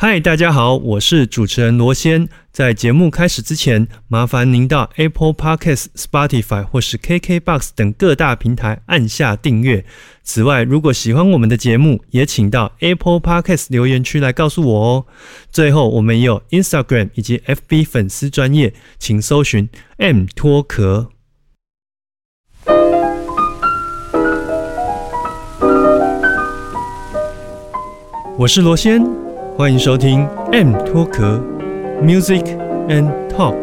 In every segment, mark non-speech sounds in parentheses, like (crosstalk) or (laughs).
嗨，大家好，我是主持人罗先。在节目开始之前，麻烦您到 Apple Podcasts、Spotify 或是 KKBox 等各大平台按下订阅。此外，如果喜欢我们的节目，也请到 Apple Podcasts 留言区来告诉我哦。最后，我们也有 Instagram 以及 FB 粉丝专业，请搜寻 M 脱壳。我是罗先。欢迎收听 M 脱壳 Music and Talk。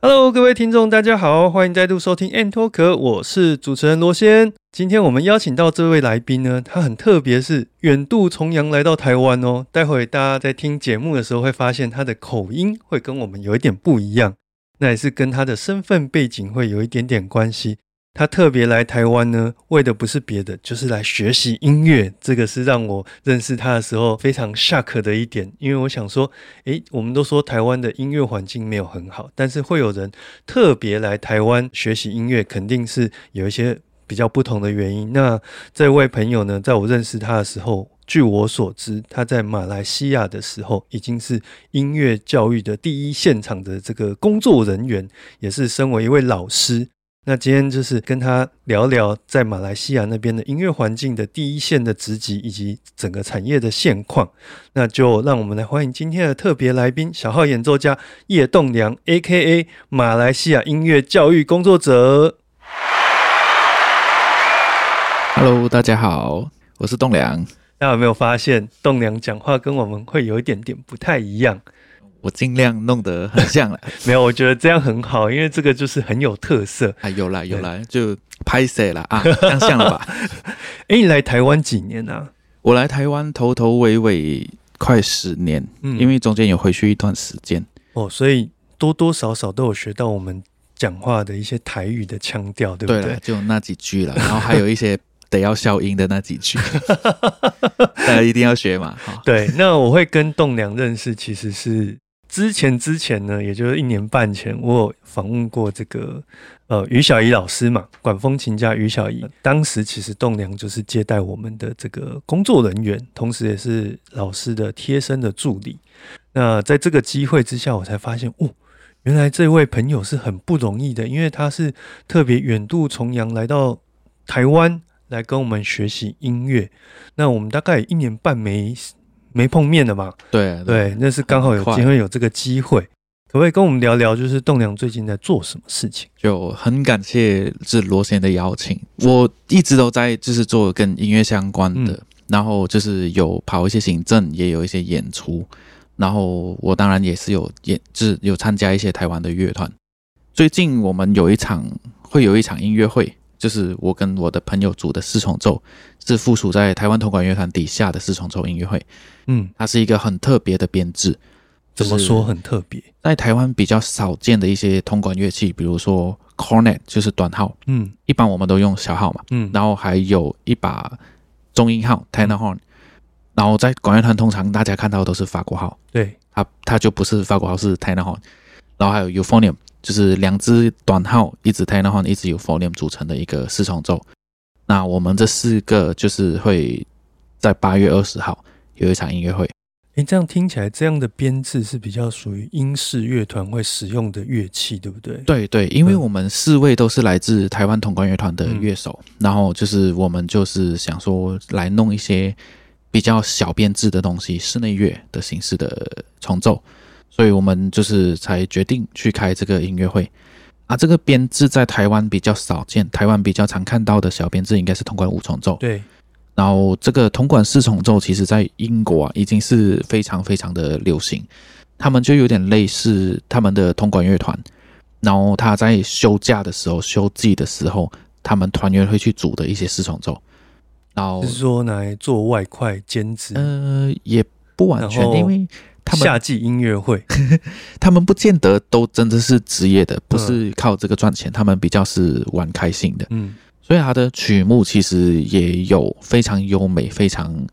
Hello，各位听众，大家好，欢迎再度收听 M 脱壳，我是主持人罗先。今天我们邀请到这位来宾呢，他很特别，是远渡重洋来到台湾哦。待会大家在听节目的时候会发现他的口音会跟我们有一点不一样。那也是跟他的身份背景会有一点点关系。他特别来台湾呢，为的不是别的，就是来学习音乐。这个是让我认识他的时候非常 shock 的一点。因为我想说，诶，我们都说台湾的音乐环境没有很好，但是会有人特别来台湾学习音乐，肯定是有一些比较不同的原因。那这位朋友呢，在我认识他的时候。据我所知，他在马来西亚的时候已经是音乐教育的第一现场的这个工作人员，也是身为一位老师。那今天就是跟他聊聊在马来西亚那边的音乐环境的第一线的职级以及整个产业的现况。那就让我们来欢迎今天的特别来宾——小号演奏家叶栋梁 （A.K.A. 马来西亚音乐教育工作者）。Hello，大家好，我是栋梁。大家有没有发现，栋梁讲话跟我们会有一点点不太一样？我尽量弄得很像了。(laughs) 没有，我觉得这样很好，因为这个就是很有特色。啊，有啦有啦，就拍摄了啊，这样像了吧？(laughs) 哎，你来台湾几年呢？我来台湾头头尾尾快十年，嗯，因为中间有回去一段时间哦，所以多多少少都有学到我们讲话的一些台语的腔调，对不对？就那几句了，然后还有一些。得要消音的那几句，(laughs) 大家一定要学嘛。对，那我会跟栋梁认识，其实是之前之前呢，也就是一年半前，我有访问过这个呃于小怡老师嘛，管风琴家于小怡。当时其实栋梁就是接待我们的这个工作人员，同时也是老师的贴身的助理。那在这个机会之下，我才发现哦，原来这位朋友是很不容易的，因为他是特别远渡重洋来到台湾。来跟我们学习音乐，那我们大概一年半没没碰面了嘛？对对，那是刚好有机会有这个机会，可不可以跟我们聊聊？就是栋梁最近在做什么事情？就很感谢是罗先的邀请，我一直都在就是做跟音乐相关的，然后就是有跑一些行政，也有一些演出，然后我当然也是有演，就是有参加一些台湾的乐团。最近我们有一场会有一场音乐会。就是我跟我的朋友组的四重奏，是附属在台湾铜管乐团底下的四重奏音乐会。嗯，它是一个很特别的编制。怎么说很特别？在台湾比较少见的一些铜管乐器，比如说 cornet，就是短号。嗯，一般我们都用小号嘛。嗯，然后还有一把中音号 tenor horn。然后在管乐团通常大家看到都是法国号。对，它它就不是法国号，是 tenor horn。然后还有 euphonium。就是两支短号，一支 tenor horn，一支有 volume 组成的一个四重奏。那我们这四个就是会在八月二十号有一场音乐会。诶，这样听起来，这样的编制是比较属于英式乐团会使用的乐器，对不对？对对，因为我们四位都是来自台湾铜管乐团的乐手，然后就是我们就是想说来弄一些比较小编制的东西，室内乐的形式的重奏。所以我们就是才决定去开这个音乐会啊！这个编制在台湾比较少见，台湾比较常看到的小编制应该是铜管五重奏。对，然后这个铜管四重奏，其实在英国啊已经是非常非常的流行。他们就有点类似他们的铜管乐团，然后他在休假的时候、休季的时候，他们团员会去组的一些四重奏。然后是说来做外快兼职？呃，也不完全，因为。他们夏季音乐会，(laughs) 他们不见得都真的是职业的，不是靠这个赚钱，他们比较是玩开心的。嗯，所以他的曲目其实也有非常优美、非常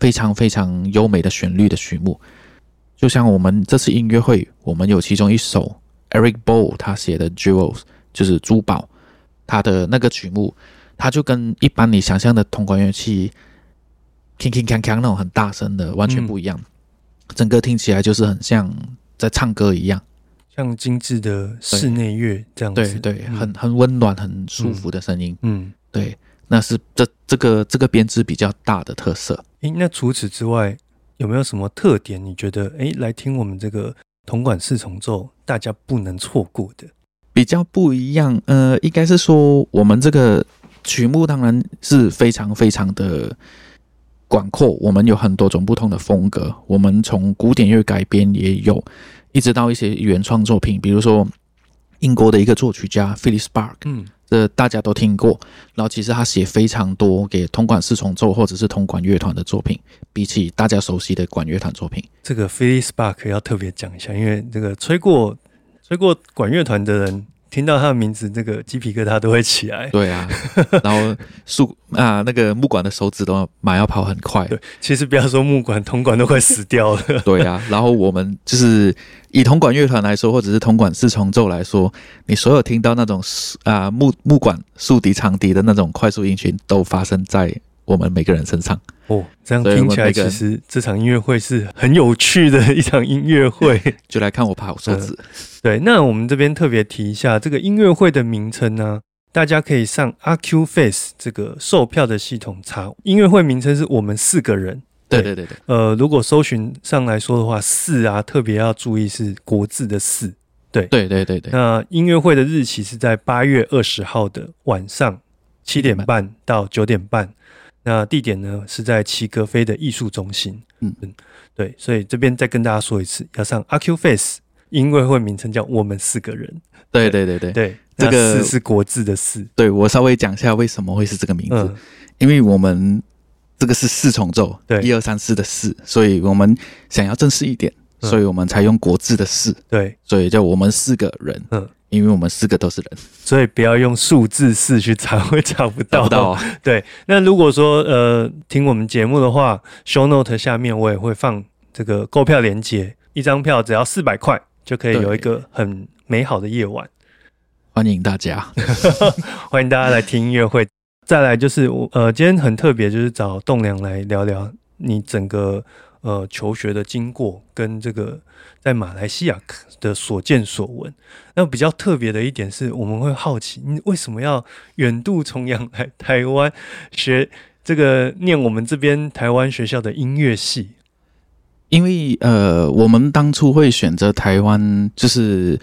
非常非常优美的旋律的曲目。就像我们这次音乐会，我们有其中一首 Eric Bo 他写的 Jewels，就是珠宝，他的那个曲目，他就跟一般你想象的铜管乐器，铿铿锵锵那种很大声的完全不一样，整个听起来就是很像在唱歌一样，像精致的室内乐这样子，对对，嗯很很温暖、很舒服的声音，嗯。对，那是这这个这个编制比较大的特色。诶，那除此之外，有没有什么特点？你觉得诶，来听我们这个铜管四重奏，大家不能错过的？比较不一样，呃，应该是说我们这个曲目当然是非常非常的广阔，我们有很多种不同的风格，我们从古典乐改编也有，一直到一些原创作品，比如说英国的一个作曲家 Philip Spark，嗯这大家都听过。然后其实他写非常多给铜管四重奏或者是铜管乐团的作品，比起大家熟悉的管乐团作品，这个 Philip Spark 要特别讲一下，因为这个吹过吹过管乐团的人，听到他的名字，那个鸡皮疙瘩都会起来。对啊，然后树 (laughs) 啊那个木管的手指都马要跑很快，对，其实不要说木管，铜管都快死掉了。(laughs) 对啊，然后我们就是以铜管乐团来说，或者是铜管四重奏来说，你所有听到那种啊、木木管竖笛、长笛的那种快速音群，都发生在我们每个人身上。哦，这样听起来，其实这场音乐会是很有趣的一场音乐会。(laughs) 就来看我跑手指，对，那我们这边特别提一下这个音乐会的名称呢，大家可以上阿 Q Face 这个售票的系统查，音乐会名称是我们四个人。对对对对，呃，如果搜寻上来说的话，四啊特别要注意是国字的四。对对对对，那音乐会的日期是在八月二十号的晚上七点半到九点半。那地点呢是在齐格飞的艺术中心。嗯嗯，对，所以这边再跟大家说一次，要上阿 Q Face，音乐会名称叫我们四个人。对对对对，对，这个那四是国字的四。对我稍微讲一下为什么会是这个名字，嗯，因为我们这个是四重奏，对一二三四的四，所以我们想要正式一点，嗯所以我们才用国字的四，对，所以叫我们四个人，嗯，因为我们四个都是人，所以不要用数字四去查，会查不到。找不到啊。(laughs) 对，那如果说呃听我们节目的话，show note 下面我也会放这个购票链接，一张票只要四百块，就可以有一个很美好的夜晚。欢迎大家。(laughs) 欢迎大家来听音乐会。再来就是我呃，今天很特别，就是找栋梁来聊聊你整个呃求学的经过，跟这个 (laughs) 在马来西亚的所见所闻。那比较特别的一点是，我们会好奇你为什么要远渡重洋来台湾学这个念我们这边台湾学校的音乐系？因为呃，我们当初会选择台湾，就是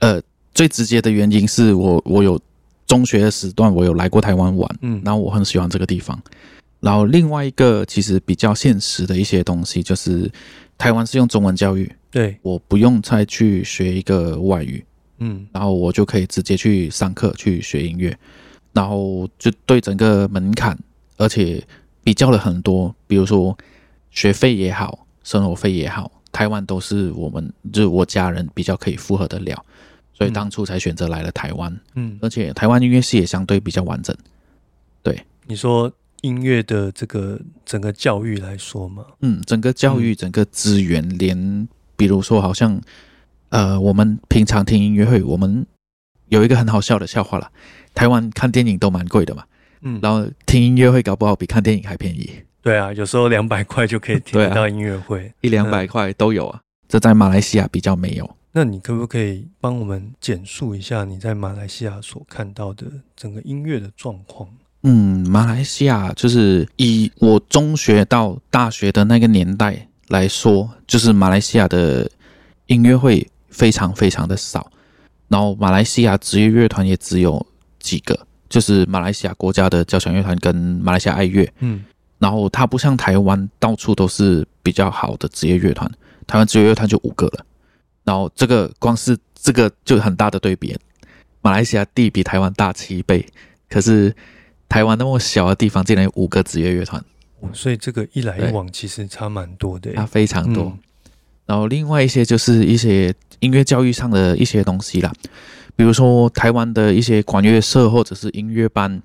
呃，最直接的原因是我我有中学的时段，我有来过台湾玩，嗯，然后我很喜欢这个地方。然后另外一个其实比较现实的一些东西，就是台湾是用中文教育，对，我不用再去学一个外语，嗯。然后我就可以直接去上课去学音乐，然后就对整个门槛，而且比较了很多，比如说学费也好，生活费也好，台湾都是我们就是我家人比较可以负荷得了，所以嗯。当初才选择来了台湾，嗯，而且台湾音乐系也相对比较完整。对。你说音乐的这个整个教育来说嘛，嗯，整个教育、整个资源，连比如说，好像呃，我们平常听音乐会，我们有一个很好笑的笑话啦，台湾看电影都蛮贵的嘛，嗯，然后听音乐会搞不好比看电影还便宜，对啊，有时候两百块就可以听到音乐会。一两百块都有啊。这在马来西亚比较没有。那你可不可以帮我们简述一下你在马来西亚所看到的整个音乐的状况？嗯，马来西亚就是以我中学到大学的那个年代来说，就是马来西亚的音乐会非常非常的少，然后马来西亚职业乐团也只有几个，就是马来西亚国家的交响乐团跟马来西亚爱乐，嗯。然后它不像台湾到处都是比较好的职业乐团，台湾职业乐团就五个了，然后这个光是这个就很大的对比，马来西亚地比台湾大七倍，可是台湾那么小的地方竟然有五个职业乐团，哦所以这个一来一往其实差蛮多的耶。它非常多。嗯然后另外一些就是一些音乐教育上的一些东西啦，比如说台湾的一些管乐社或者是音乐班，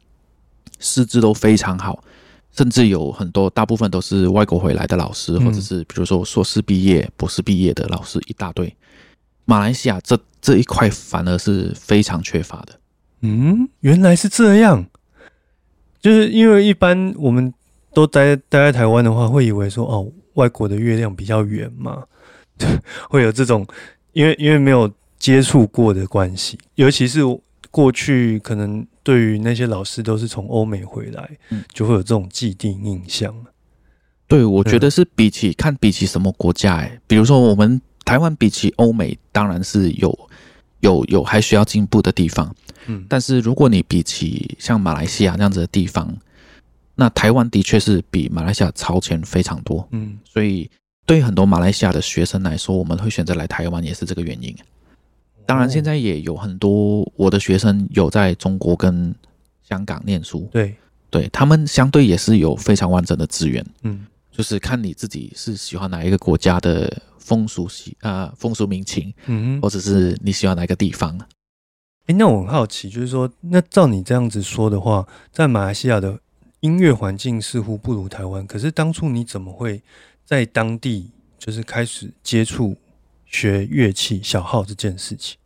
师资都非常好，甚至有很多大部分都是外国回来的老师，嗯或者是比如说硕士毕业、博士毕业的老师一大堆。马来西亚这这一块反而是非常缺乏的。嗯，原来是这样，就是因为一般我们都待待在台湾的话，会以为说哦，外国的月亮比较圆嘛，(laughs) 会有这种，因为因为没有接触过的关系，尤其是过去可能对于那些老师都是从欧美回来，嗯就会有这种既定印象。对，我觉得是比起看比起什么国家、欸，比如说我们台湾比起欧美，当然是有有有还需要进步的地方。嗯，但是如果你比起像马来西亚这样子的地方，那台湾的确是比马来西亚超前非常多。嗯，所以对于很多马来西亚的学生来说，我们会选择来台湾也是这个原因。当然，现在也有很多我的学生有在中国跟香港念书，对，对他们相对也是有非常完整的资源。嗯就是看你自己是喜欢哪一个国家的风俗习啊、风俗民情，嗯或者是你喜欢哪一个地方。诶，那我很好奇，就是说，那照你这样子说的话，在马来西亚的音乐环境似乎不如台湾，可是当初你怎么会在当地就是开始接触学乐器小号这件事情？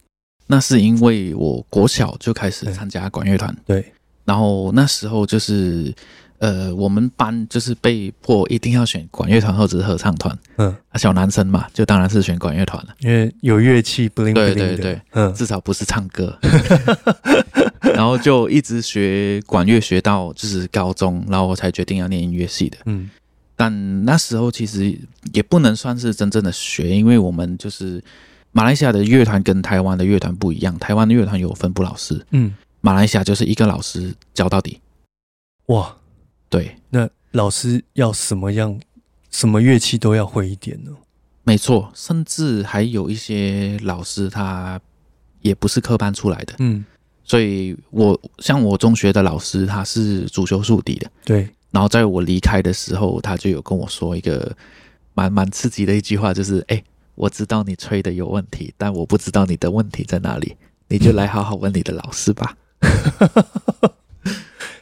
那是因为我国小就开始参加管乐团，对，然后那时候就是呃，我们班就是被迫一定要选管乐团或者是合唱团。嗯，啊，小男生嘛，就当然是选管乐团了，因为有乐器不灵不灵对，对对，嗯至少不是唱歌。(laughs) 然后就一直学管乐，学到就是高中，然后我才决定要念音乐系的。嗯但那时候其实也不能算是真正的学，因为我们就是马来西亚的乐团跟台湾的乐团不一样，台湾的乐团有分部老师，嗯，马来西亚就是一个老师教到底。哇，对，那老师要什么样，什么乐器都要会一点呢？没错，甚至还有一些老师他也不是科班出来的，嗯，所以我像我中学的老师他是主修竖笛的，对，然后在我离开的时候，他就有跟我说一个蛮蛮刺激的一句话，就是哎、我知道你吹的有问题，但我不知道你的问题在哪里，你就来好好问你的老师吧。(laughs)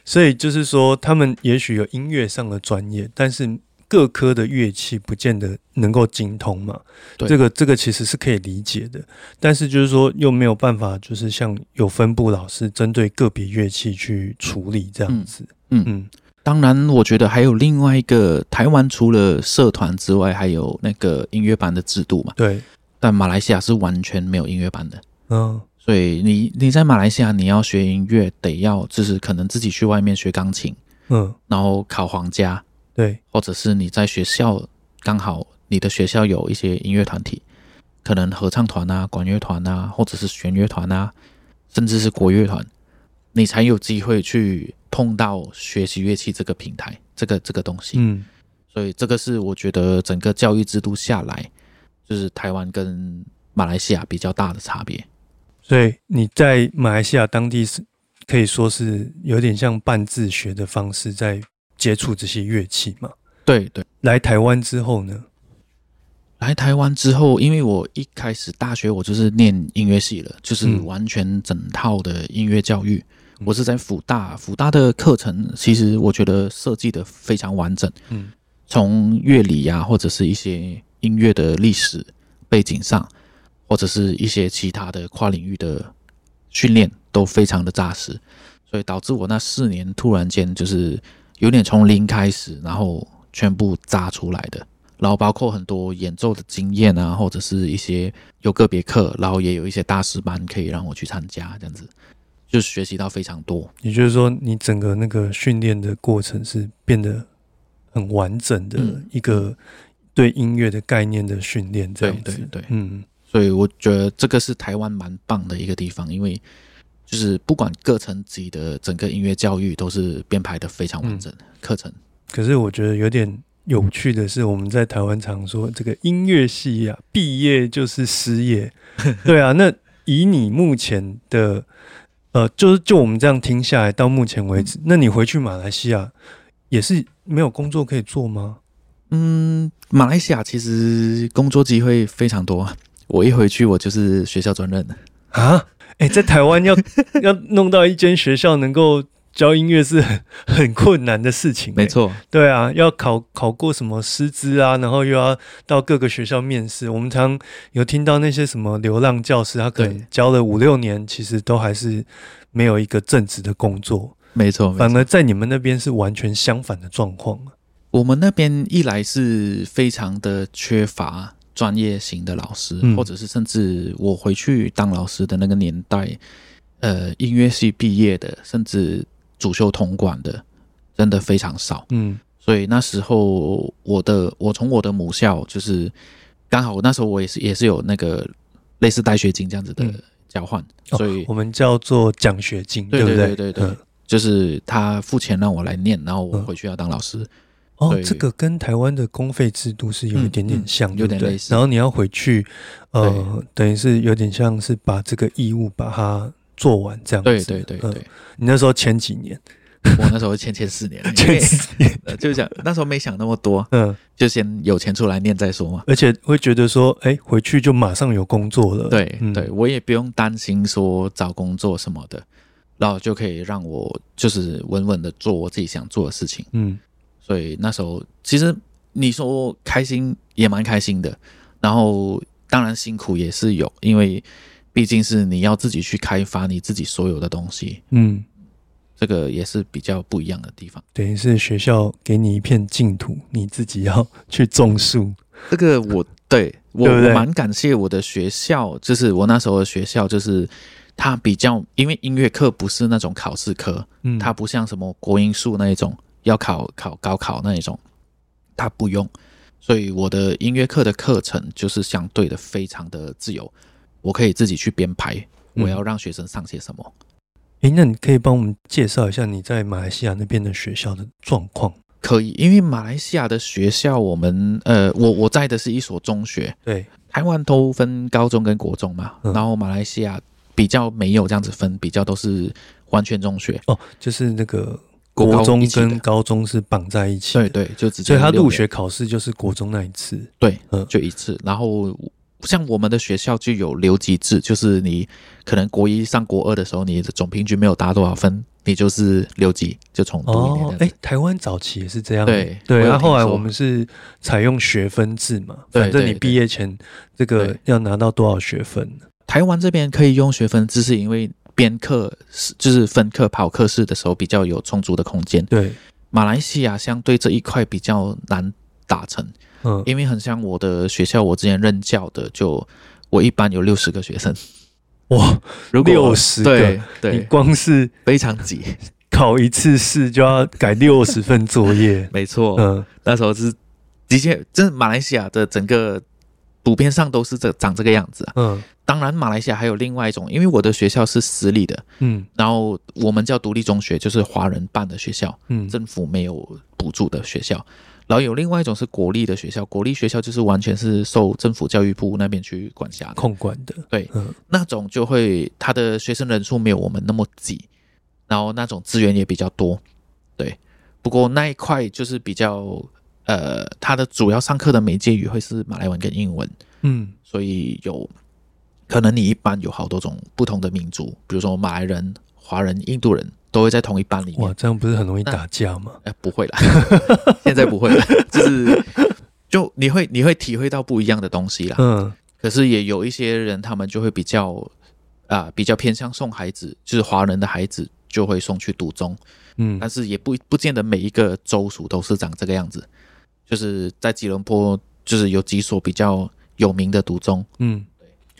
所以就是说，他们也许有音乐上的专业，但是各科的乐器不见得能够精通嘛。对。这个这个其实是可以理解的，但是就是说又没有办法，就是像有分部老师针对个别乐器去处理这样子。嗯。嗯。当然，我觉得还有另外一个，台湾除了社团之外，还有那个音乐班的制度嘛。对，但马来西亚是完全没有音乐班的，嗯所以你你在马来西亚你要学音乐，得要就是可能自己去外面学钢琴，嗯，然后考皇家，对，或者是你在学校刚好你的学校有一些音乐团体，可能合唱团啊、管乐团啊，或者是弦乐团啊，甚至是国乐团，你才有机会去碰到学习乐器这个平台，这个这个东西。嗯所以这个是我觉得整个教育制度下来，就是台湾跟马来西亚比较大的差别。所以你在马来西亚当地是可以说是有点像半自学的方式在接触这些乐器嘛。对对。来台湾之后呢？来台湾之后，因为我一开始大学我就是念音乐系了，就是嗯完全整套的音乐教育。嗯我是在辅大，辅大的课程其实我觉得设计的非常完整，嗯从乐理呀、或者是一些音乐的历史背景上，或者是一些其他的跨领域的训练都非常的扎实，所以导致我那四年突然间就是有点从零开始，然后全部扎出来的。然后包括很多演奏的经验啊，或者是一些有个别课，然后也有一些大师班可以让我去参加，这样子就学习到非常多。也就是说，你整个那个训练的过程是变得很完整的嗯一个对音乐的概念的训练，这样子。对对对嗯所以我觉得这个是台湾蛮棒的一个地方，因为就是不管各层级的整个音乐教育都是编排的非常完整的课程。可是我觉得有点有趣的是，我们在台湾常说这个音乐系啊，毕业就是失业。(laughs) 对啊，那以你目前的呃，就是就我们这样听下来，到目前为止，那你回去马来西亚也是没有工作可以做吗？嗯，马来西亚其实工作机会非常多，我一回去我就是学校专任的。啊，哎、在台湾要 (laughs) 要弄到一间学校能够教音乐是很很困难的事情、欸没，错，对啊，要考考过什么师资啊，然后又要到各个学校面试。我们常有听到那些什么流浪教师，他可能教了五六年，其实都还是没有一个正职的工作。没错，没错反而在你们那边是完全相反的状况。我们那边一来是非常的缺乏专业型的老师，嗯或者是甚至我回去当老师的那个年代，呃，音乐系毕业的，甚至主修铜管的，真的非常少。嗯所以那时候我的我从我的母校就是刚好那时候我也是也是有那个类似带学金这样子的嗯交换，哦所以我们叫做奖学金，对不对？对对对对嗯就是他付钱让我来念，然后我嗯回去要当老师。哦，对这个跟台湾的公费制度是有一点点像，有点类似然后你要回去，呃，等于是有点像是把这个义务把它做完这样子。对对对嗯对，你那时候前几年，(laughs) 我那时候欠欠四年，(laughs) 就想那时候没想那么多，嗯，就先有钱出来念再说嘛。而且会觉得说，哎，回去就马上有工作了。对、嗯对，我也不用担心说找工作什么的，然后就可以让我就是稳稳的做我自己想做的事情。嗯所以那时候其实你说开心也蛮开心的，然后当然辛苦也是有，因为毕竟是你要自己去开发你自己所有的东西，嗯，这个也是比较不一样的地方。等于是学校给你一片净土，你自己要去种树。这个我对我我蛮感谢我的学校，就是我那时候的学校，就是它比较，因为音乐课不是那种考试科，嗯，它不像什么国音数那一种要考考高考那一种，他不用，所以我的音乐课的课程就是相对的非常的自由，我可以自己去编排，嗯。我要让学生上些什么。诶，那你可以帮我们介绍一下你在马来西亚那边的学校的状况？可以，因为马来西亚的学校，我们呃，我我在的是一所中学，对，台湾都分高中跟国中嘛，嗯。然后马来西亚比较没有这样子分，比较都是完全中学，哦，就是那个国中跟高中是绑在一起的，对对，就直接所以他入学考试就是国中那一次。对嗯，就一次。然后像我们的学校就有留级制，就是你可能国一上国二的时候，你的总平均没有达多少分，你就是留级，就重读一年。哎，台湾早期也是这样，对对，然后后来我们是采用学分制嘛，反正你对毕业前这个要拿到多少学分？台湾这边可以用学分制，是因为编课是就是分课跑课室的时候比较有充足的空间。对，马来西亚相对这一块比较难达成，嗯，因为很像我的学校，我之前任教的，就我一般有六十个学生，哇，如果六十个？对。你，光是非常挤，考一次试就要改六十份作业，(laughs) 没错，嗯。那时候是的确，这马来西亚的整个普遍上都是这长这个样子啊。嗯当然，马来西亚还有另外一种，因为我的学校是私立的，嗯然后我们叫独立中学，就是华人办的学校，嗯，政府没有补助的学校。然后有另外一种是国立的学校，国立学校就是完全是受政府教育部那边去管辖的，控管的，对，嗯那种就会他的学生人数没有我们那么挤，然后那种资源也比较多，对。不过那一块就是比较呃，他的主要上课的媒介语会是马来文跟英文，嗯所以有可能你一班有好多种不同的民族，比如说马来人、华人、印度人都会在同一班里面哇，。这样不是很容易打架吗？哎、不会啦，现在不会了，(laughs) 就是就你会你会体会到不一样的东西啦。嗯可是也有一些人，他们就会比较啊、比较偏向送孩子，就是华人的孩子就会送去读中，嗯但是也不不见得每一个州属都是长这个样子。就是在吉隆坡，就是有几所比较有名的读中，嗯，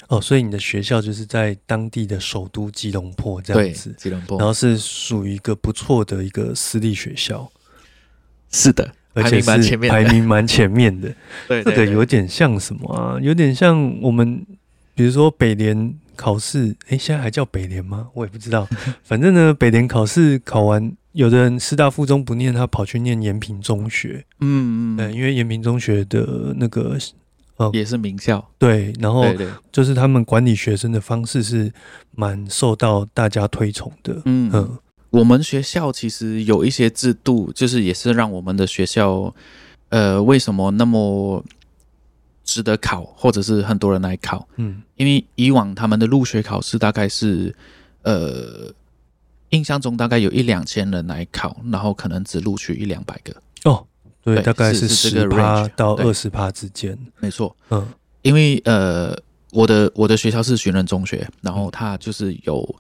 哦，所以你的学校就是在当地的首都吉隆坡这样子，，吉隆坡。然后是属于一个不错的一个私立学校，是的，而且是名蛮前面的，排名蛮前面的。(laughs) 对这个有点像什么啊？有点像我们，比如说北联考试，诶，现在还叫北联吗？我也不知道。反正呢，北联考试考完，有的人师大附中不念，他跑去念延平中学。嗯嗯因为延平中学的那个也是名校，对，然后就是他们管理学生的方式是蛮受到大家推崇的。嗯嗯我们学校其实有一些制度，就是也是让我们的学校，呃，为什么那么值得考，或者是很多人来考？嗯因为以往他们的入学考试大概是，呃，印象中大概有一两千人来考，然后可能只录取一两百个。哦，对，对大概是是十这个趴到二十趴之间。没错，嗯。因为呃，我的我的学校是寻人中学，然后它就是有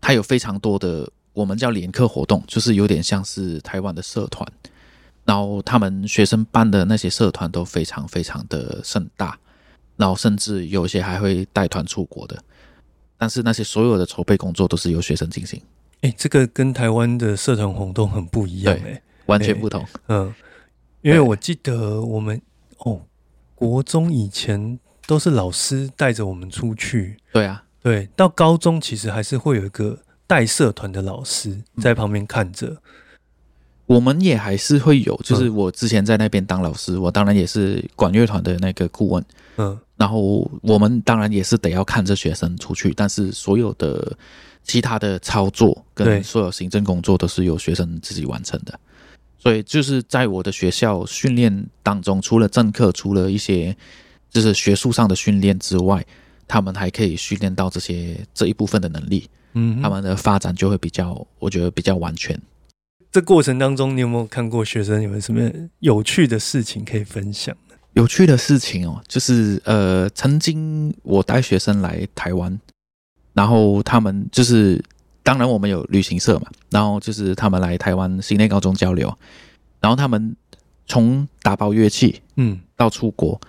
它有非常多的我们叫联课活动，就是有点像是台湾的社团，然后他们学生办的那些社团都非常非常的盛大，然后甚至有些还会带团出国的，但是那些所有的筹备工作都是由学生进行，哎，这个跟台湾的社团活动很不一样对哎。完全不同。嗯，因为我记得我们哦，国中以前都是老师带着我们出去，对啊，对，到高中其实还是会有一个带社团的老师嗯在旁边看着。我们也还是会有，就是嗯我之前在那边当老师，我当然也是管乐团的那个顾问。嗯然后我们当然也是得要看着学生出去，但是所有的其他的操作跟所有行政工作都是由学生自己完成的。所以就是在我的学校训练当中，除了政课，除了一些就是学术上的训练之外，他们还可以训练到这些这一部分的能力，嗯，他们的发展就会比较，我觉得比较完全。这过程当中，你有没有看过学生有没有什么有趣的事情可以分享？有趣的事情哦，就是呃，曾经我带学生来台湾，然后他们就是，当然我们有旅行社嘛，然后就是他们来台湾新内高中交流，然后他们从打包乐器嗯，到出国，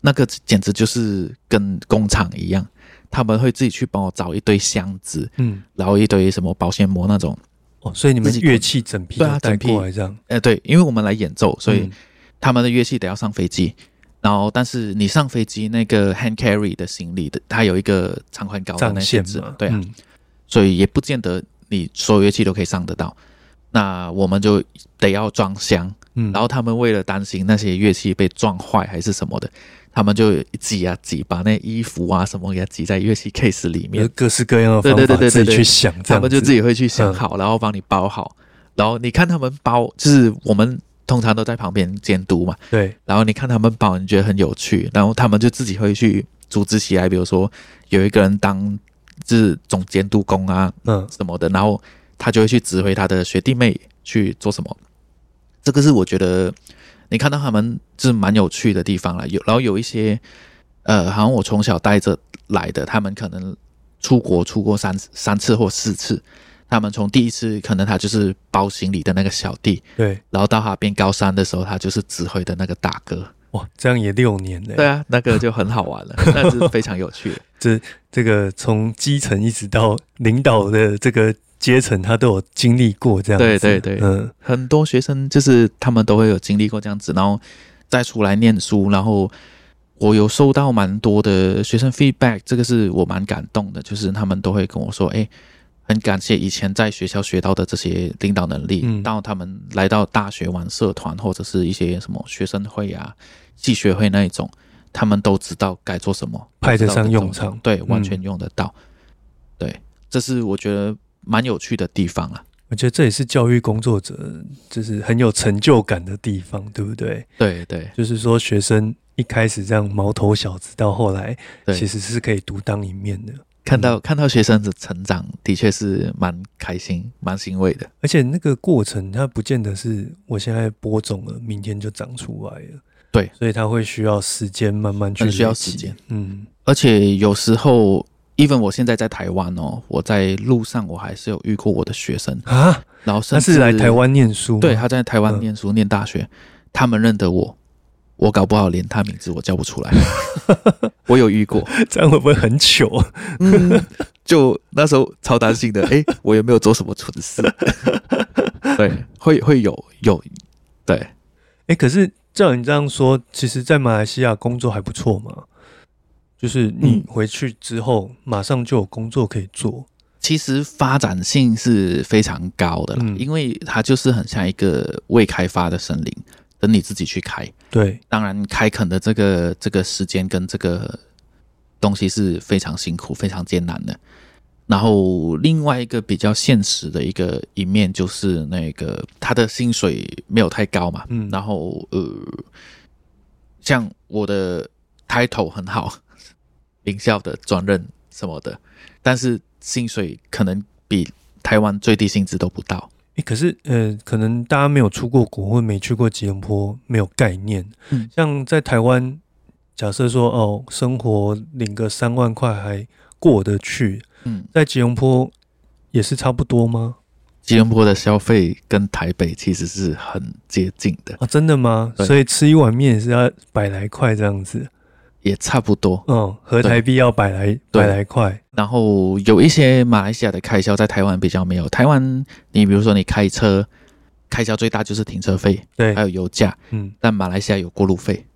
那个简直就是跟工厂一样，他们会自己去帮我找一堆箱子，嗯，然后一堆什么保鲜膜那种，哦，所以你们乐器整批对啊整批。这样，呃，对，因为我们来演奏，所以嗯。他们的乐器得要上飞机，然后但是你上飞机那个 hand carry 的行李的，它有一个长宽高的限制对啊，嗯。所以也不见得你所有乐器都可以上得到。那我们就得要装箱，嗯，然后他们为了担心那些乐器被撞坏还是什么的，他们就挤啊挤，把那衣服啊什么给它挤在乐器 case 里面，各式各样的对方法自己对对对对去想，他们就自己会去嗯。想好，然后帮你包好。然后你看他们包，就是我们通常都在旁边监督嘛。对，然后你看他们包，你觉得很有趣，然后他们就自己会去组织起来，比如说有一个人当就是总监督工啊嗯什么的，然后他就会去指挥他的学弟妹去做什么。这个是我觉得你看到他们就是蛮有趣的地方了。有然后有一些呃，好像我从小带着来的，他们可能出国出过三三次或四次。他们从第一次可能他就是包行李的那个小弟，对，然后到他变高三的时候，他就是指挥的那个大哥。哇，这样也六年呢，对啊，那个就很好玩了，(laughs) 那是非常有趣的。这这个从基层一直到领导的这个阶层，他都有经历过这样子。对对对嗯很多学生就是他们都会有经历过这样子，然后再出来念书，然后我有收到蛮多的学生 feedback，这个是我蛮感动的，就是他们都会跟我说，哎，很感谢以前在学校学到的这些领导能力，嗯到他们来到大学玩社团或者是一些什么学生会啊、系学会那一种，他们都知道该做什么，派得上用场对，嗯完全用得到，对，这是我觉得蛮有趣的地方啊。我觉得这也是教育工作者就是很有成就感的地方，对不对？对对就是说学生一开始这样毛头小子，到后来，其实是可以独当一面的。看到看到学生的成长，的确是蛮开心、蛮欣慰的。而且那个过程，它不见得是我现在播种了，明天就长出来了。对，所以它会需要时间慢慢去，很需要时间。嗯，而且有时候，even 我现在在台湾哦，我在路上我还是有遇过我的学生，啊，然后甚至他是来台，湾念书，对，他在台湾嗯。念书、念大学，他们认得我，我搞不好连他名字我叫不出来。(laughs) 我有遇过，(laughs) 这样会不会很糗？嗯，就那时候超担心的，诶，我有没有做什么蠢事？(laughs) 对，会会有有，对。哎、可是照你这样说，其实，在马来西亚工作还不错嘛。就是你嗯回去之后，马上就有工作可以做。其实发展性是非常高的啦，嗯因为它就是很像一个未开发的森林，等你自己去开。对，当然，开垦的这个这个时间跟这个东西是非常辛苦、非常艰难的。然后另外一个比较现实的一个一面就是那个他的薪水没有太高嘛，嗯然后呃，像我的 title 很好，(laughs) 名校的专任什么的，但是薪水可能比台湾最低薪资都不到。诶，可是呃，可能大家没有出过国或没去过吉隆坡，没有概念。嗯像在台湾，假设说哦，生活领个三万块还过得去，嗯，在吉隆坡也是差不多吗？吉隆坡的消费跟台北其实是很接近的，啊，真的吗？所以吃一碗面也是要百来块这样子。也差不多。嗯，合台币要百来百来块。然后有一些马来西亚的开销在台湾比较没有。台湾，你比如说你开车，开销最大就是停车费，对还，有油价。嗯，但马来西亚有过路费，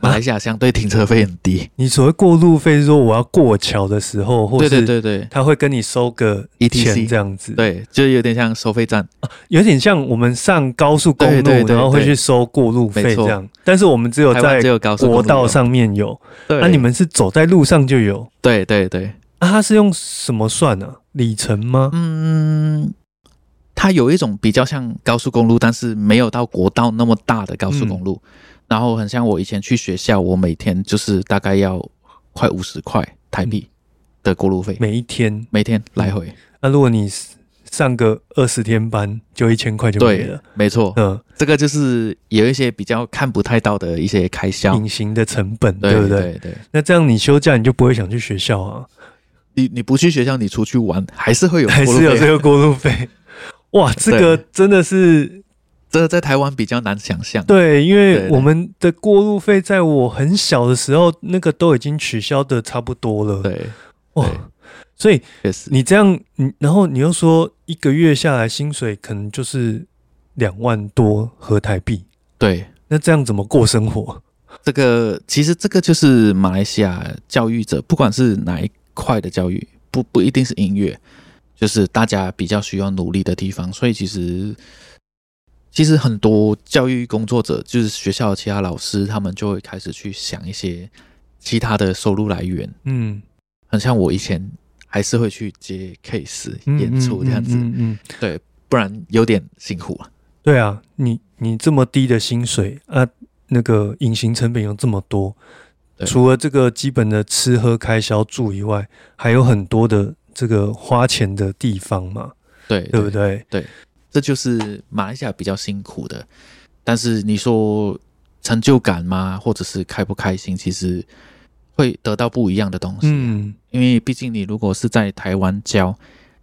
马来西亚相对停车费很低。你所谓过路费，是说我要过桥的时候，或对是对对对他会跟你收个 ETC 这样子。对，就有点像收费站。有点像我们上高速公路，对对对然后会去收过路费这样，但是我们只有在台湾只有高速国道，上面有，对，那、你们是走在路上就有，对对对，啊、它是用什么算呢、里程吗？嗯，它有一种比较像高速公路，但是没有到国道那么大的高速公路。然后很像我以前去学校，我每天就是大概要快五十块台币的过路费，每一天，每天来回。那如果你上个二十天班，就一千块就没对了。，没错，嗯，这个就是有一些比较看不太到的一些开销，隐形的成本，对对不对？对对，那这样你休假你就不会想去学校啊，你你不去学校，你出去玩还是会有还是有这个过路费？哇，这个真的是这个在台湾比较难想象。对，因为我们的过路费在我很小的时候，那个都已经取消的差不多了。对，哇，所以，你这样，你然后你又说一个月下来薪水可能就是两万多合台币，对那这样怎么过生活？这个其实这个就是马来西亚教育者，不管是哪一块的教育，不不一定是音乐，就是大家比较需要努力的地方。所以其实其实很多教育工作者，就是学校的其他老师，他们就会开始去想一些其他的收入来源。嗯，很像我以前还是会去接 case 嗯演出这样子，嗯嗯嗯嗯对，不然有点辛苦了。对啊，你你这么低的薪水啊，那个隐形成本又这么多，除了这个基本的吃喝开销住以外，还有很多的这个花钱的地方嘛，对，对不对对？这就是马来西亚比较辛苦的。但是你说成就感吗，或者是开不开心，其实会得到不一样的东西。嗯，因为毕竟你如果是在台湾教，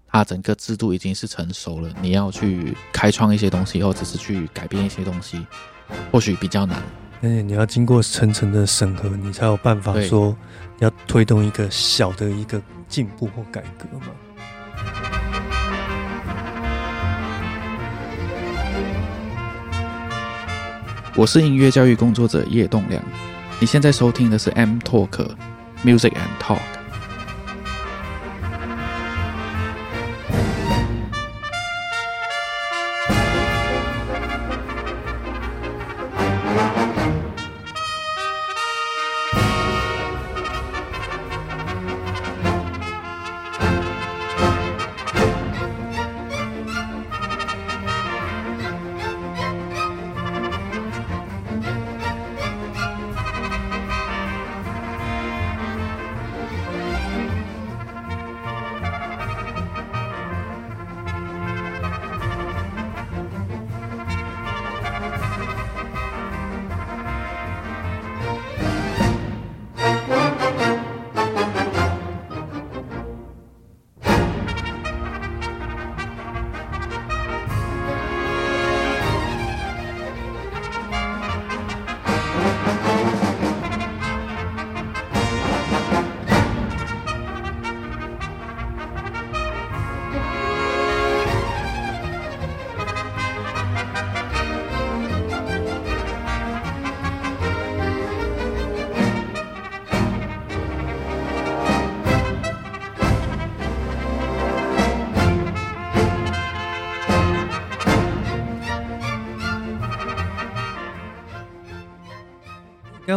它整个制度已经是成熟了，你要去开创一些东西，或者是去改变一些东西，或许比较难。而且你要经过层层的审核，你才有办法对说要推动一个小的一个进步或改革嘛。我是音乐教育工作者叶栋梁，你现在收听的是 M Talk Music and Talk。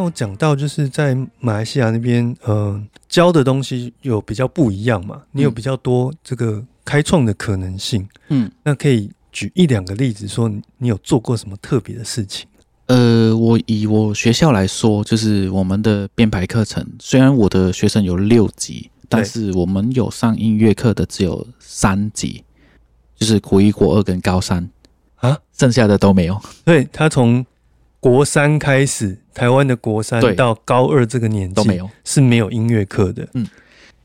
我讲到，就是在马来西亚那边，呃，教的东西有比较不一样嘛，你有嗯比较多这个开创的可能性。嗯，那可以举一两个例子，说你你有做过什么特别的事情？呃，我以我学校来说，就是我们的编排课程，虽然我的学生有六级，但是我们有上音乐课的只有三级，就是国一、国二跟高三啊，剩下的都没有。对他从国三开始，台湾的国三对。到高二这个年纪都没有，是没有音乐课的。嗯。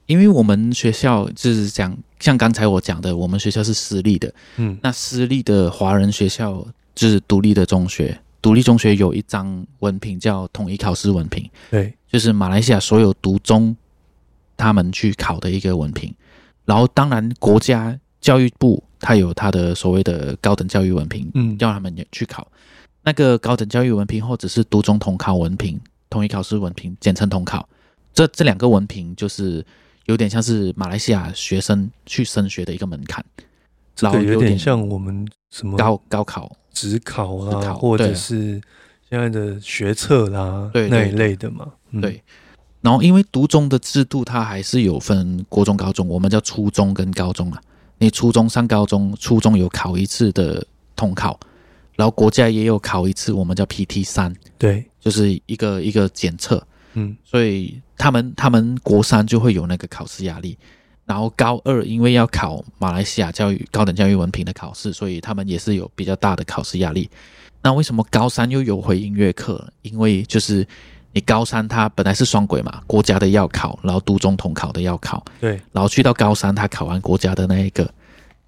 因为我们学校就是讲，像刚才我讲的，我们学校是私立的，嗯。那私立的华人学校就是独立的中学，独立中学有一张文凭叫统一考试文凭，对，就是马来西亚所有独中他们去考的一个文凭。然后，当然国家教育部它有它的所谓的高等教育文凭，嗯。要他们也去考。那个高等教育文凭或者是读中统考文凭、统一考试文凭，简称统考。这这两个文凭就是有点像是马来西亚学生去升学的一个门槛，这个有点然后有点像我们什么高高考。职考啦，职考或者是现在的学测啦，对对那一类的嘛。嗯对，然后因为读中的制度，它还是有分国中、高中，我们叫初中跟高中啊。你初中上高中，初中有考一次的统考，然后国家也有考一次，我们叫 PT 三，对，就是一个一个检测。嗯所以他们他们国三就会有那个考试压力，然后高二因为要考马来西亚教育高等教育文凭的考试，所以他们也是有比较大的考试压力。那为什么高三又有回音乐课？因为就是你高三他本来是双轨嘛，国家的要考，然后都中统考的要考，对，然后去到高三他考完国家的那一个，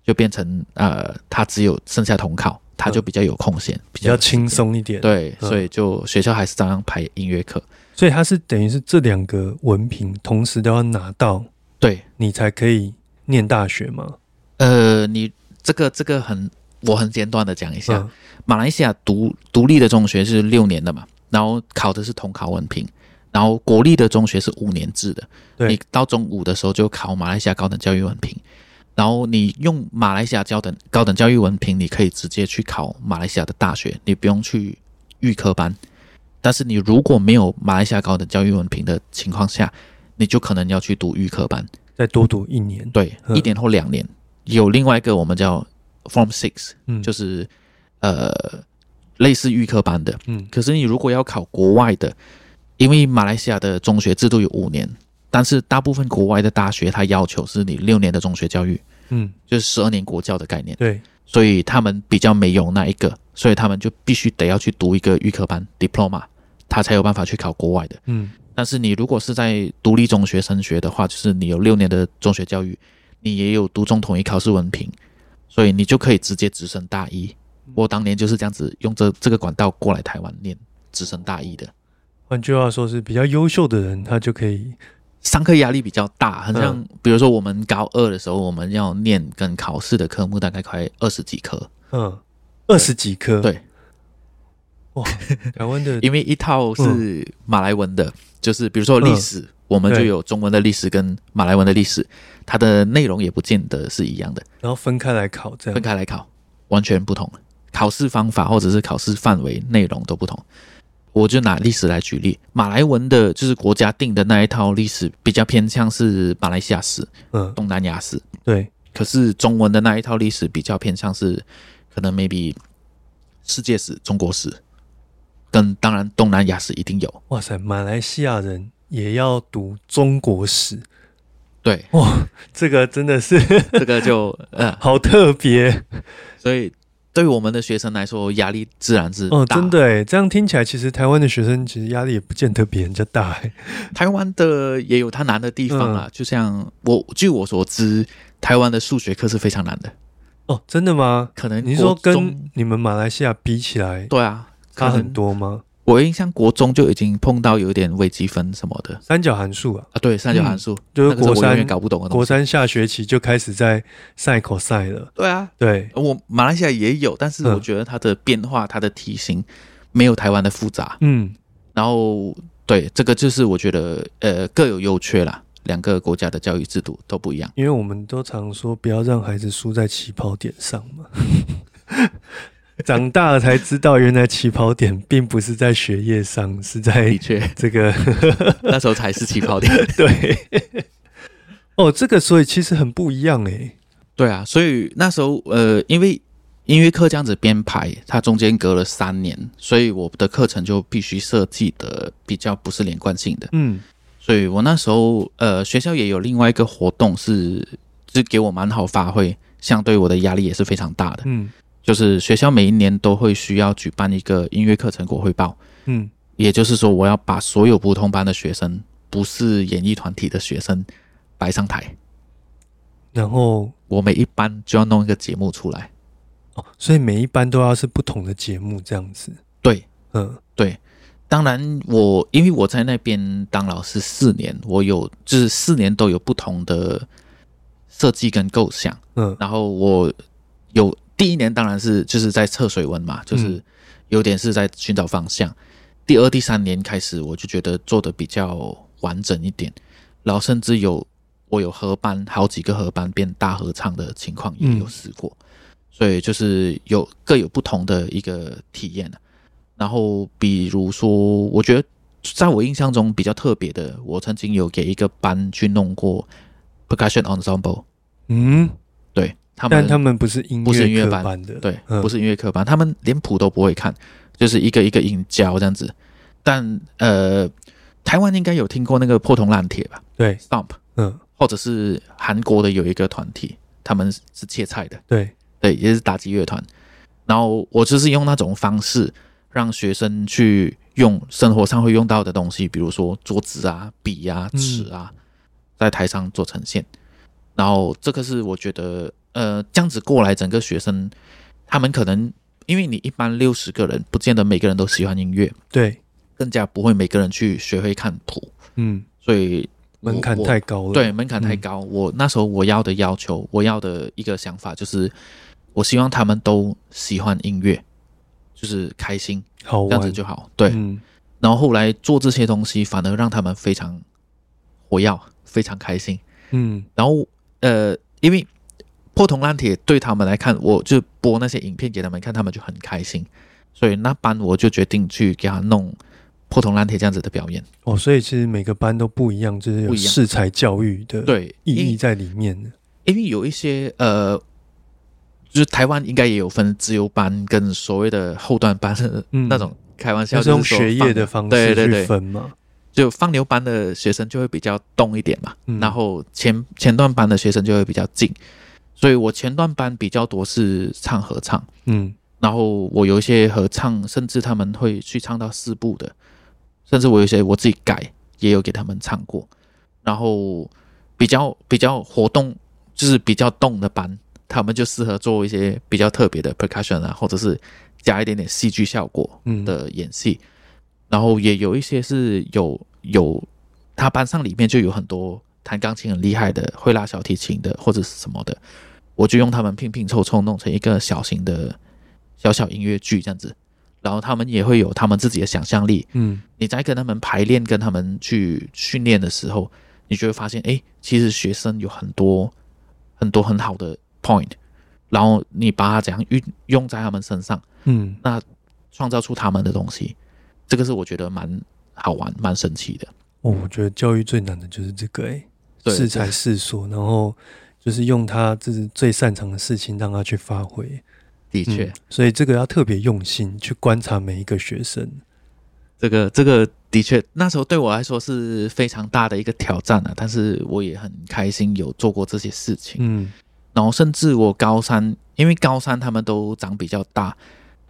就变成呃他只有剩下统考，他就比较有空闲，比比较轻。松一点。，对，嗯所以就学校还是照样排音乐课。所以他是等于是这两个文凭同时都要拿到，对，你才可以念大学吗。呃，你这个这个很，我很简短的讲一下，嗯马来西亚独独立的中学是六年的嘛，然后考的是统考文凭，然后国立的中学是五年制的，你到中五的时候就考马来西亚高等教育文凭，然后你用马来西亚高等高等教育文凭，你可以直接去考马来西亚的大学，你不用去预科班。但是你如果没有马来西亚高等教育文凭的情况下，你就可能要去读预科班。再多读一年。对，嗯一年或两年。有另外一个我们叫 Form Six，嗯，就是呃类似预科班的。嗯可是你如果要考国外的，因为马来西亚的中学制度有五年，但是大部分国外的大学它要求是你六年的中学教育，嗯，就是十二年国教的概念，对，所以他们比较没有那一个，所以他们就必须得要去读一个预科班 diploma，他才有办法去考国外的。嗯。但是你如果是在独立中学升学的话，就是你有六年的中学教育，你也有读中统一考试文凭，所以你就可以直接直升大一。我当年就是这样子用这这个管道过来台湾念直升大一的，换句话说是比较优秀的人，他就可以上课压力比较大，很像比如说我们高二的时候，我们要念跟考试的科目大概快二十几科，嗯二十几科。对，哇，台湾的 (laughs) 因为一套是马来文的，就是比如说历史，我们就有中文的历史跟马来文的历史，它的内容也不见得是一样的。然后分开来考，这样分开来考，完全不同。考试方法或者是考试范围、内容都不同。我就拿历史来举例，马来文的就是国家定的那一套历史，比较偏向是马来西亚史、嗯，东南亚史。对，可是中文的那一套历史比较偏向是可能 maybe 世界史、中国史，跟当然东南亚史一定有。哇塞，马来西亚人也要读中国史，对，哇，这个真的是这个就呃，(laughs) 好特别。所以对于我们的学生来说，压力自然是哦，真的诶，这样听起来，其实台湾的学生其实压力也不见得比人家大诶。(laughs) 台湾的也有它难的地方嗯，就像我据我所知，台湾的数学课是非常难的，哦，真的吗？可能你是说跟你们马来西亚比起来对啊差很。多吗？我印象国中就已经碰到有一点微积分什么的三角函数啊，啊，对三角函数，就是国三搞不懂的东西。国三下学期就开始在赛口赛了。对啊，对，我马来西亚也有，但是嗯我觉得它的变化、它的题型没有台湾的复杂。嗯，然后对这个就是我觉得呃各有优缺啦，两个国家的教育制度都不一样。因为我们都常说不要让孩子输在起跑点上嘛。(laughs) 长大了才知道，原来起跑点并不是在学业上，是在的确，这个 (laughs) 那时候才是起跑点。(laughs) 对。哦，这个所以其实很不一样诶。对啊，所以那时候呃，因为音乐课这样子编排，它中间隔了三年，所以我的课程就必须设计的比较不是连贯性的。嗯所以我那时候呃，学校也有另外一个活动是，是给我蛮好发挥，相对我的压力也是非常大的。嗯就是学校每一年都会需要举办一个音乐课成果汇报，嗯。也就是说，我要把所有普通班的学生，不是演艺团体的学生摆上台，然后我每一班就要弄一个节目出来。哦，所以每一班都要是不同的节目这样子。对，嗯。对，当然我因为我在那边当老师四年，我有就是四年都有不同的设计跟构想。嗯。然后我有第一年当然是就是在测水温嘛，就是嗯有点是在寻找方向。第二、第三年开始，我就觉得做的比较完整一点，然后甚至有我有合班好几个合班变大合唱的情况也有试过，所以就是有各有不同的一个体验然后比如说，我觉得在我印象中比较特别的，我曾经有给一个班去弄过 percussion ensemble，嗯，对他们但他们不是音不是音乐班班的，对，嗯不是音乐课班，他们连谱都不会看，就是一个一个音教这样子。但呃，台湾应该有听过那个破铜烂铁吧对，，Stomp，嗯或者是韩国的有一个团体，他们是切菜的，对，对，也是打击乐团。然后我就是用那种方式让学生去用生活上会用到的东西，比如说桌子啊、笔啊、嗯尺啊，在台上做呈现。然后这个是我觉得，呃，这样子过来，整个学生他们可能因为你一般六十个人，不见得每个人都喜欢音乐，对，更加不会每个人去学会看谱，嗯，所以门槛太高了，对，门槛太嗯高。我那时候我要的要求，我要的一个想法就是，我希望他们都喜欢音乐，就是开心，好这样子就好。对，嗯然后后来做这些东西，反而让他们非常活跃，非常开心。嗯然后呃，因为破铜烂铁对他们来看，我就播那些影片给他们看，他们就很开心。所以那班我就决定去给他弄破铜烂铁这样子的表演。哦，所以其实每个班都不一样，就是有不一样适才教育的对，意义在里面的。因为有一些呃，就是台湾应该也有分自由班跟所谓的后段班嗯那种开玩笑，就是用学业的方式去对对对，分嘛，就放牛班的学生就会比较动一点嘛，嗯然后前前段班的学生就会比较静，所以我前段班比较多是唱合唱，嗯然后我有一些合唱，甚至他们会去唱到四部的，甚至我有一些我自己改，也有给他们唱过。然后比较比较活动，就是比较动的班，他们就适合做一些比较特别的 percussion 啊，或者是加一点点戏剧效果嗯的演戏。然后也有一些是有有，他班上里面就有很多弹钢琴很厉害的，会拉小提琴的或者是什么的，我就用他们拼拼凑凑弄成一个小型的小小音乐剧这样子。然后他们也会有他们自己的想象力。嗯你在跟他们排练、跟他们去训练的时候，你就会发现，哎，其实学生有很多很多很好的 point，然后你把它怎样运用在他们身上，嗯，那创造出他们的东西，这个是我觉得蛮好玩、蛮神奇的。哦，我觉得教育最难的就是这个、欸，对适才适所，然后就是用他自己最擅长的事情让他去发挥。的确，嗯所以这个要特别用心去观察每一个学生。这个这个的确，那时候对我来说是非常大的一个挑战啊，但是我也很开心有做过这些事情。嗯然后甚至我高三，因为高三他们都长比较大，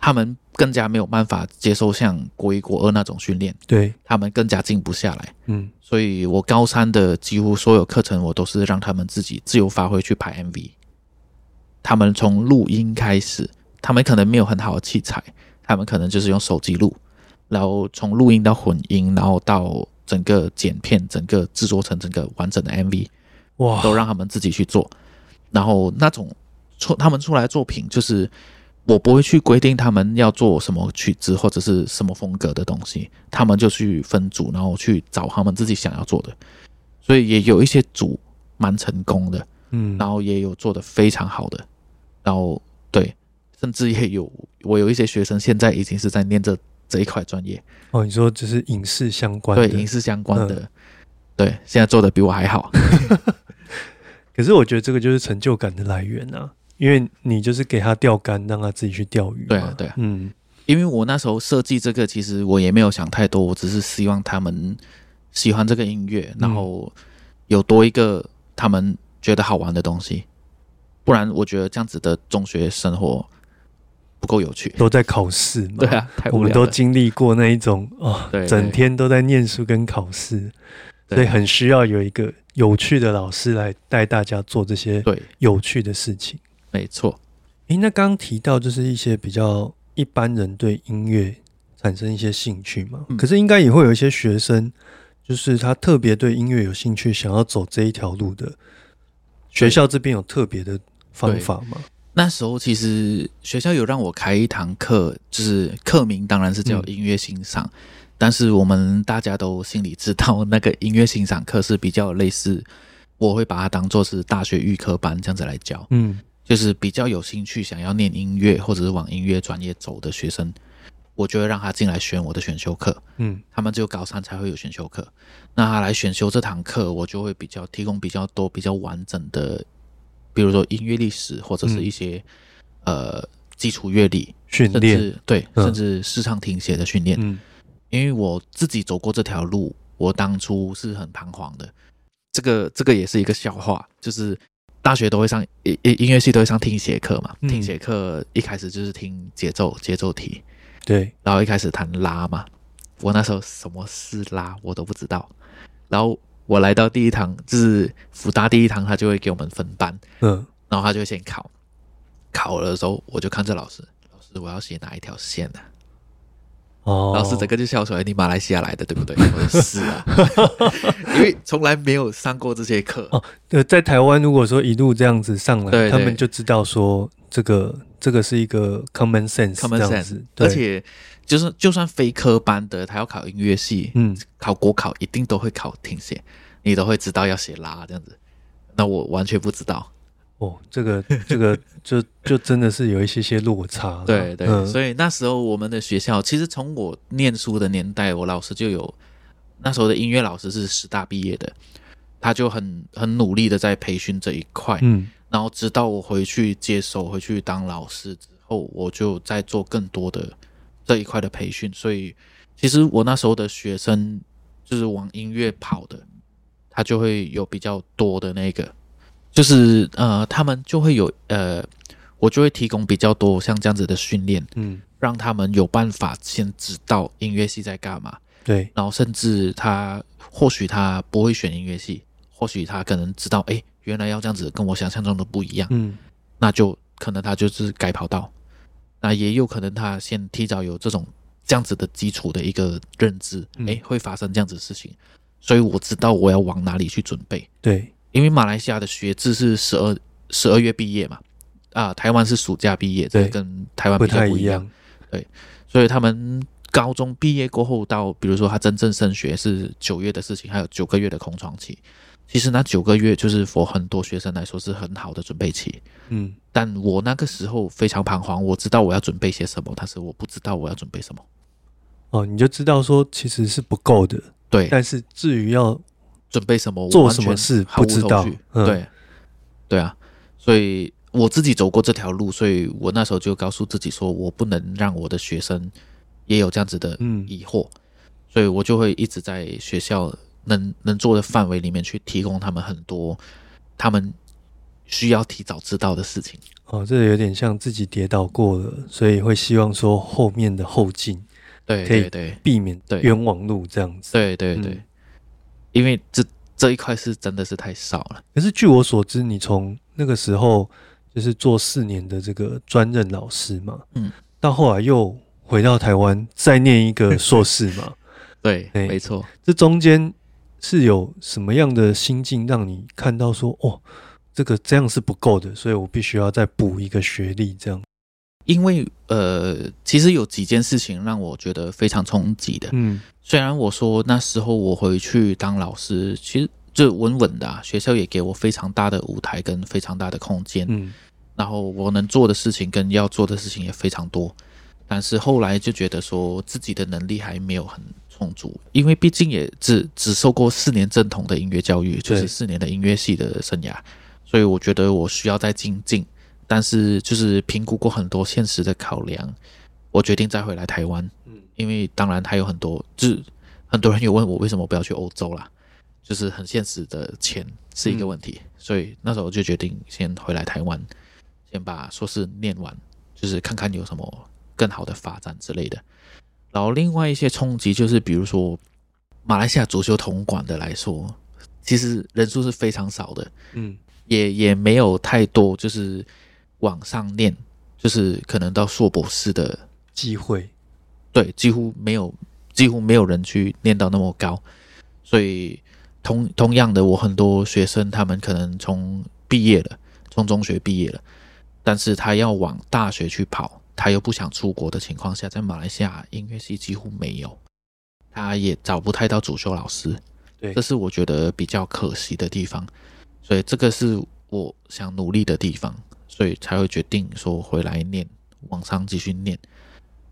他们更加没有办法接受像国一、国二那种训练，对，他们更加静不下来。嗯所以我高三的几乎所有课程，我都是让他们自己自由发挥去拍 MV。他们从录音开始，他们可能没有很好的器材，他们可能就是用手机录，然后从录音到混音，然后到整个剪片，整个制作成整个完整的 MV。哇，都让他们自己去做。然后那种出他们出来的作品，就是我不会去规定他们要做什么曲子或者是什么风格的东西，他们就去分组，然后去找他们自己想要做的。所以也有一些组蛮成功的，嗯，然后也有做的非常好的，然后对，甚至也有我有一些学生现在已经是在念这这一块专业，哦，你说只是影视相关的，对影视相关的，对，现在做的比我还好。(laughs) 可是我觉得这个就是成就感的来源啊，因为你就是给他钓竿，让他自己去钓鱼嘛。对啊对啊嗯因为我那时候设计这个，其实我也没有想太多，我只是希望他们喜欢这个音乐，然后有多一个他们觉得好玩的东西。不然我觉得这样子的中学生活不够有趣。都在考试嘛。对啊，太我们都。经历过那一种哦对，对整天都在念书跟考试，所以很需要有一个有趣的老师来带大家做这些对，有趣的事情。没错。诶，那刚刚提到就是一些比较一般人对音乐产生一些兴趣嘛，嗯可是应该也会有一些学生，就是他特别对音乐有兴趣，想要走这一条路的。学校这边有特别的方法吗？那时候其实学校有让我开一堂课，就是课名当然是叫嗯音乐欣赏，但是我们大家都心里知道，那个音乐欣赏课是比较类似，我会把它当做是大学预科班这样子来教，嗯就是比较有兴趣想要念音乐或者是往音乐专业走的学生，我就会让他进来选我的选修课。嗯他们只有高三才会有选修课，那他来选修这堂课，我就会比较提供比较多、比较完整的，比如说音乐历史或者是一些、呃基础乐理，训练，至对，嗯甚至视唱听写的训练。嗯因为我自己走过这条路，我当初是很彷徨的。这个这个也是一个笑话，就是大学都会上音音音乐系都会上听写课嘛，嗯。听写课一开始就是听节奏节奏题，对，然后一开始弹拉嘛，我那时候什么是拉我都不知道。然后我来到第一堂，就是福大第一堂，他就会给我们分班，嗯。然后他就会先考。考了的时候，我就看着老师，老师我要写哪一条线呢、哦，老师整个就笑出来，你马来西亚来的对不对？(laughs) 我说是啊，(laughs) 因为从来没有上过这些课。哦呃，在台湾如果说一路这样子上来，对对。他们就知道说这个这个是一个 common sense common sense，而且就是就算非科班的，他要考音乐系，嗯。考国考一定都会考听写，你都会知道要写拉这样子。那我完全不知道，哦，这个这个就就真的是有一些些落差，对对，嗯。所以那时候我们的学校，其实从我念书的年代，我老师就有那时候的音乐老师是师大毕业的，他就很很努力的在培训这一块，嗯。然后直到我回去接手回去当老师之后，我就在做更多的这一块的培训，所以其实我那时候的学生就是往音乐跑的，他就会有比较多的那个，就是呃，他们就会有呃，我就会提供比较多像这样子的训练，嗯，让他们有办法先知道音乐系在干嘛，对，然后甚至他或许他不会选音乐系，或许他可能知道，哎，原来要这样子，跟我想象中的不一样，嗯。那就可能他就是改跑道，那也有可能他先提早有这种这样子的基础的一个认知，嗯。哎、会发生这样子的事情，所以我知道我要往哪里去准备。对，因为马来西亚的学制是十二十二月毕业嘛，啊，台湾是暑假毕业，这跟台湾不比较不一样对，，所以他们高中毕业过后到，比如说他真正升学是九月的事情，还有九个月的空窗期。其实那九个月就是 for 很多学生来说是很好的准备期。嗯但我那个时候非常彷徨，我知道我要准备些什么，但是我不知道我要准备什么。哦，你就知道说其实是不够的，对，但是至于要准备什么，我做什么事不知道嗯。对，对啊，所以我自己走过这条路，所以我那时候就告诉自己说，我不能让我的学生也有这样子的嗯。疑惑，所以我就会一直在学校能能做的范围里面去提供他们很多他们需要提早知道的事情。哦，这有点像自己跌倒过了，所以会希望说后面的后劲对可以对对。避免对。冤枉路这样子。对对对，嗯因为这这一块是真的是太少了。可是据我所知，你从那个时候就是做四年的这个专任老师嘛，嗯，到后来又回到台湾再念一个硕士嘛，(laughs) 对，对没错。这中间是有什么样的心境让你看到说，哦，这个这样是不够的，所以我必须要再补一个学历，这样，因为呃，其实有几件事情让我觉得非常冲击的。嗯虽然我说那时候我回去当老师，其实就稳稳的、啊，学校也给我非常大的舞台跟非常大的空间，嗯然后我能做的事情跟要做的事情也非常多。但是后来就觉得说自己的能力还没有很充足，因为毕竟也只只受过四年正统的音乐教育，就是四年的音乐系的生涯，所以我觉得我需要再精进。但是就是评估过很多现实的考量，我决定再回来台湾。嗯因为当然还有很多，就是很多人有问我为什么不要去欧洲啦。就是很现实的钱是一个问题，所以那时候就决定先回来台湾，先把硕士念完，就是看看有什么更好的发展之类的。然后另外一些冲击就是，比如说马来西亚足球统管的来说，其实人数是非常少的，嗯也也没有太多就是往上念，就是可能到硕博士的机会，对，几乎没有，几乎没有人去念到那么高，所以同同样的，我很多学生他们可能从毕业了，从中学毕业了，但是他要往大学去跑，他又不想出国的情况下，在马来西亚音乐系几乎没有，他也找不太到主修老师，对。这是我觉得比较可惜的地方，所以这个是我想努力的地方，所以才会决定说回来念，往上继续念。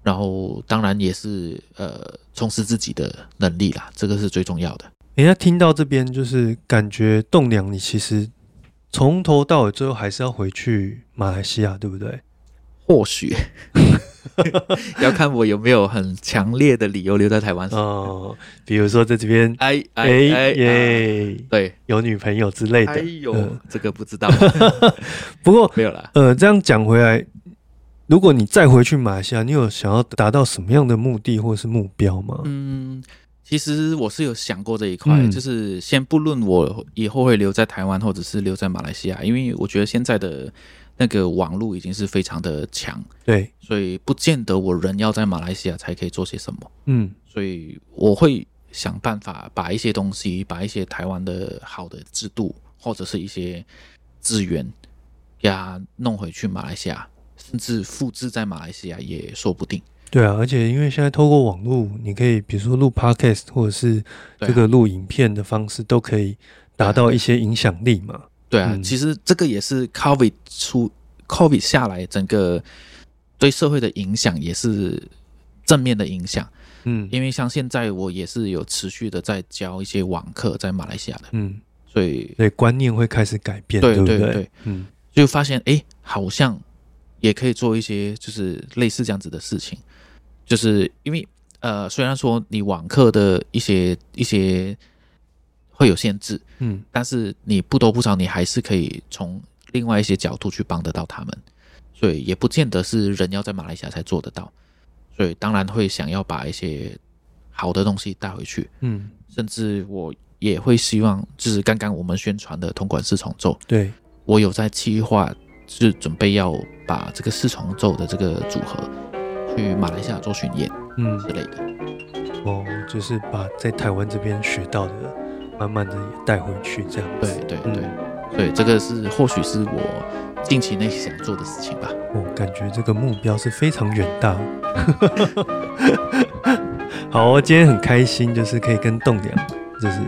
然后当然也是呃充实自己的能力啦，这个是最重要的。人家听到这边就是感觉栋梁，你其实从头到尾最后还是要回去马来西亚，对不对？或许 (laughs) 要看我有没有很强烈的理由留在台湾。哦，比如说在这边，哎哎哎哎，耶，对，有女朋友之类的。哎呦嗯，这个不知道，(laughs) 不过，没有啦。呃，这样讲回来，如果你再回去马来西亚，你有想要达到什么样的目的或是目标吗？嗯，其实我是有想过这一块，嗯就是先不论我以后会留在台湾或者是留在马来西亚，因为我觉得现在的那个网络已经是非常的强，对，所以不见得我人要在马来西亚才可以做些什么。嗯所以我会想办法把一些东西，把一些台湾的好的制度或者是一些资源，给它弄回去马来西亚，甚至复制在马来西亚也说不定。对啊，而且因为现在透过网络，你可以比如说录 podcast 或者是这个录影片的方式，都可以达到一些影响力嘛。对啊，嗯。其实这个也是 COVID 出 COVID 下来，整个对社会的影响也是正面的影响。嗯。因为像现在我也是有持续的在教一些网课在马来西亚的，嗯，所以对，观念会开始改变，对不对？对对。嗯。就发现诶，好像也可以做一些就是类似这样子的事情，就是因为呃，虽然说你网课的一些一些会有限制，嗯。但是你不多不少，你还是可以从另外一些角度去帮得到他们，所以也不见得是人要在马来西亚才做得到，所以当然会想要把一些好的东西带回去，嗯，甚至我也会希望，就是刚刚我们宣传的铜管四重奏，对，我有在计划，是准备要把这个四重奏的这个组合去马来西亚做巡演嗯。之类的。哦，就是把在台湾这边学到的，慢慢的也带回去，这样子。嗯对对对，所以这个是或许是我近期内想做的事情吧。我感觉这个目标是非常远大。(laughs) 好、哦，今天很开心，就是可以跟栋梁，就是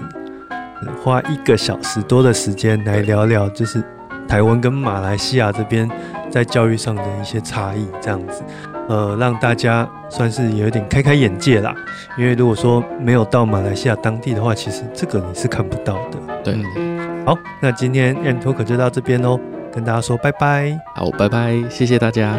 呃花一个小时多的时间来聊聊，就是台湾跟马来西亚这边在教育上的一些差异，这样子，呃，让大家算是有点开开眼界啦。因为如果说没有到马来西亚当地的话，其实这个你是看不到的。对，嗯好，那今天 M Talk 就到这边喽，跟大家说拜拜。好，拜拜，谢谢大家。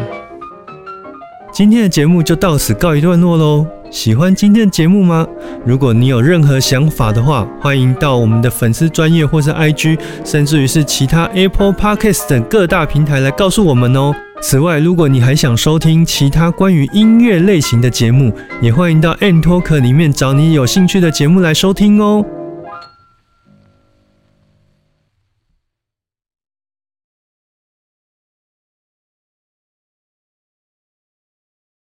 今天的节目就到此告一段落喽。喜欢今天的节目吗？如果你有任何想法的话，欢迎到我们的粉丝专业或是 IG，甚至于是其他 Apple Podcast 等各大平台来告诉我们哦。此外，如果你还想收听其他关于音乐类型的节目，也欢迎到 N Talk 里面找你有兴趣的节目来收听哦。